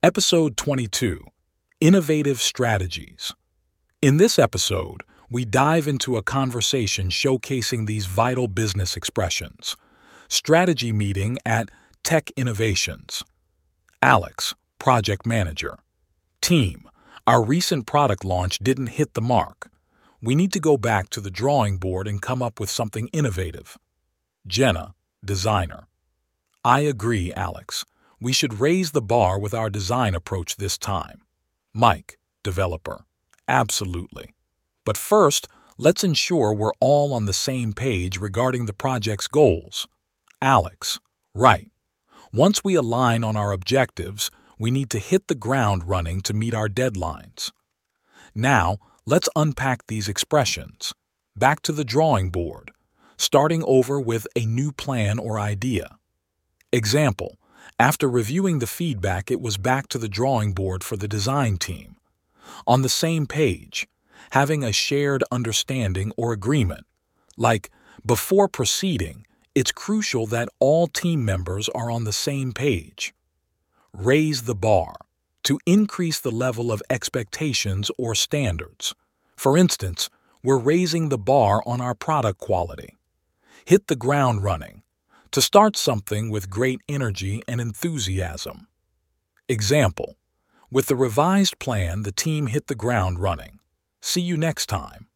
Episode 22 Innovative Strategies. In this episode, we dive into a conversation showcasing these vital business expressions. Strategy meeting at Tech Innovations. Alex, Project Manager. Team, our recent product launch didn't hit the mark. We need to go back to the drawing board and come up with something innovative. Jenna, Designer. I agree, Alex. We should raise the bar with our design approach this time. Mike, Developer. Absolutely. But first, let's ensure we're all on the same page regarding the project's goals. Alex. Right. Once we align on our objectives, we need to hit the ground running to meet our deadlines. Now, let's unpack these expressions. Back to the drawing board, starting over with a new plan or idea. Example, after reviewing the feedback, it was back to the drawing board for the design team. On the same page, having a shared understanding or agreement. Like, before proceeding, it's crucial that all team members are on the same page. Raise the bar to increase the level of expectations or standards. For instance, we're raising the bar on our product quality. Hit the ground running to start something with great energy and enthusiasm. Example With the revised plan, the team hit the ground running. See you next time.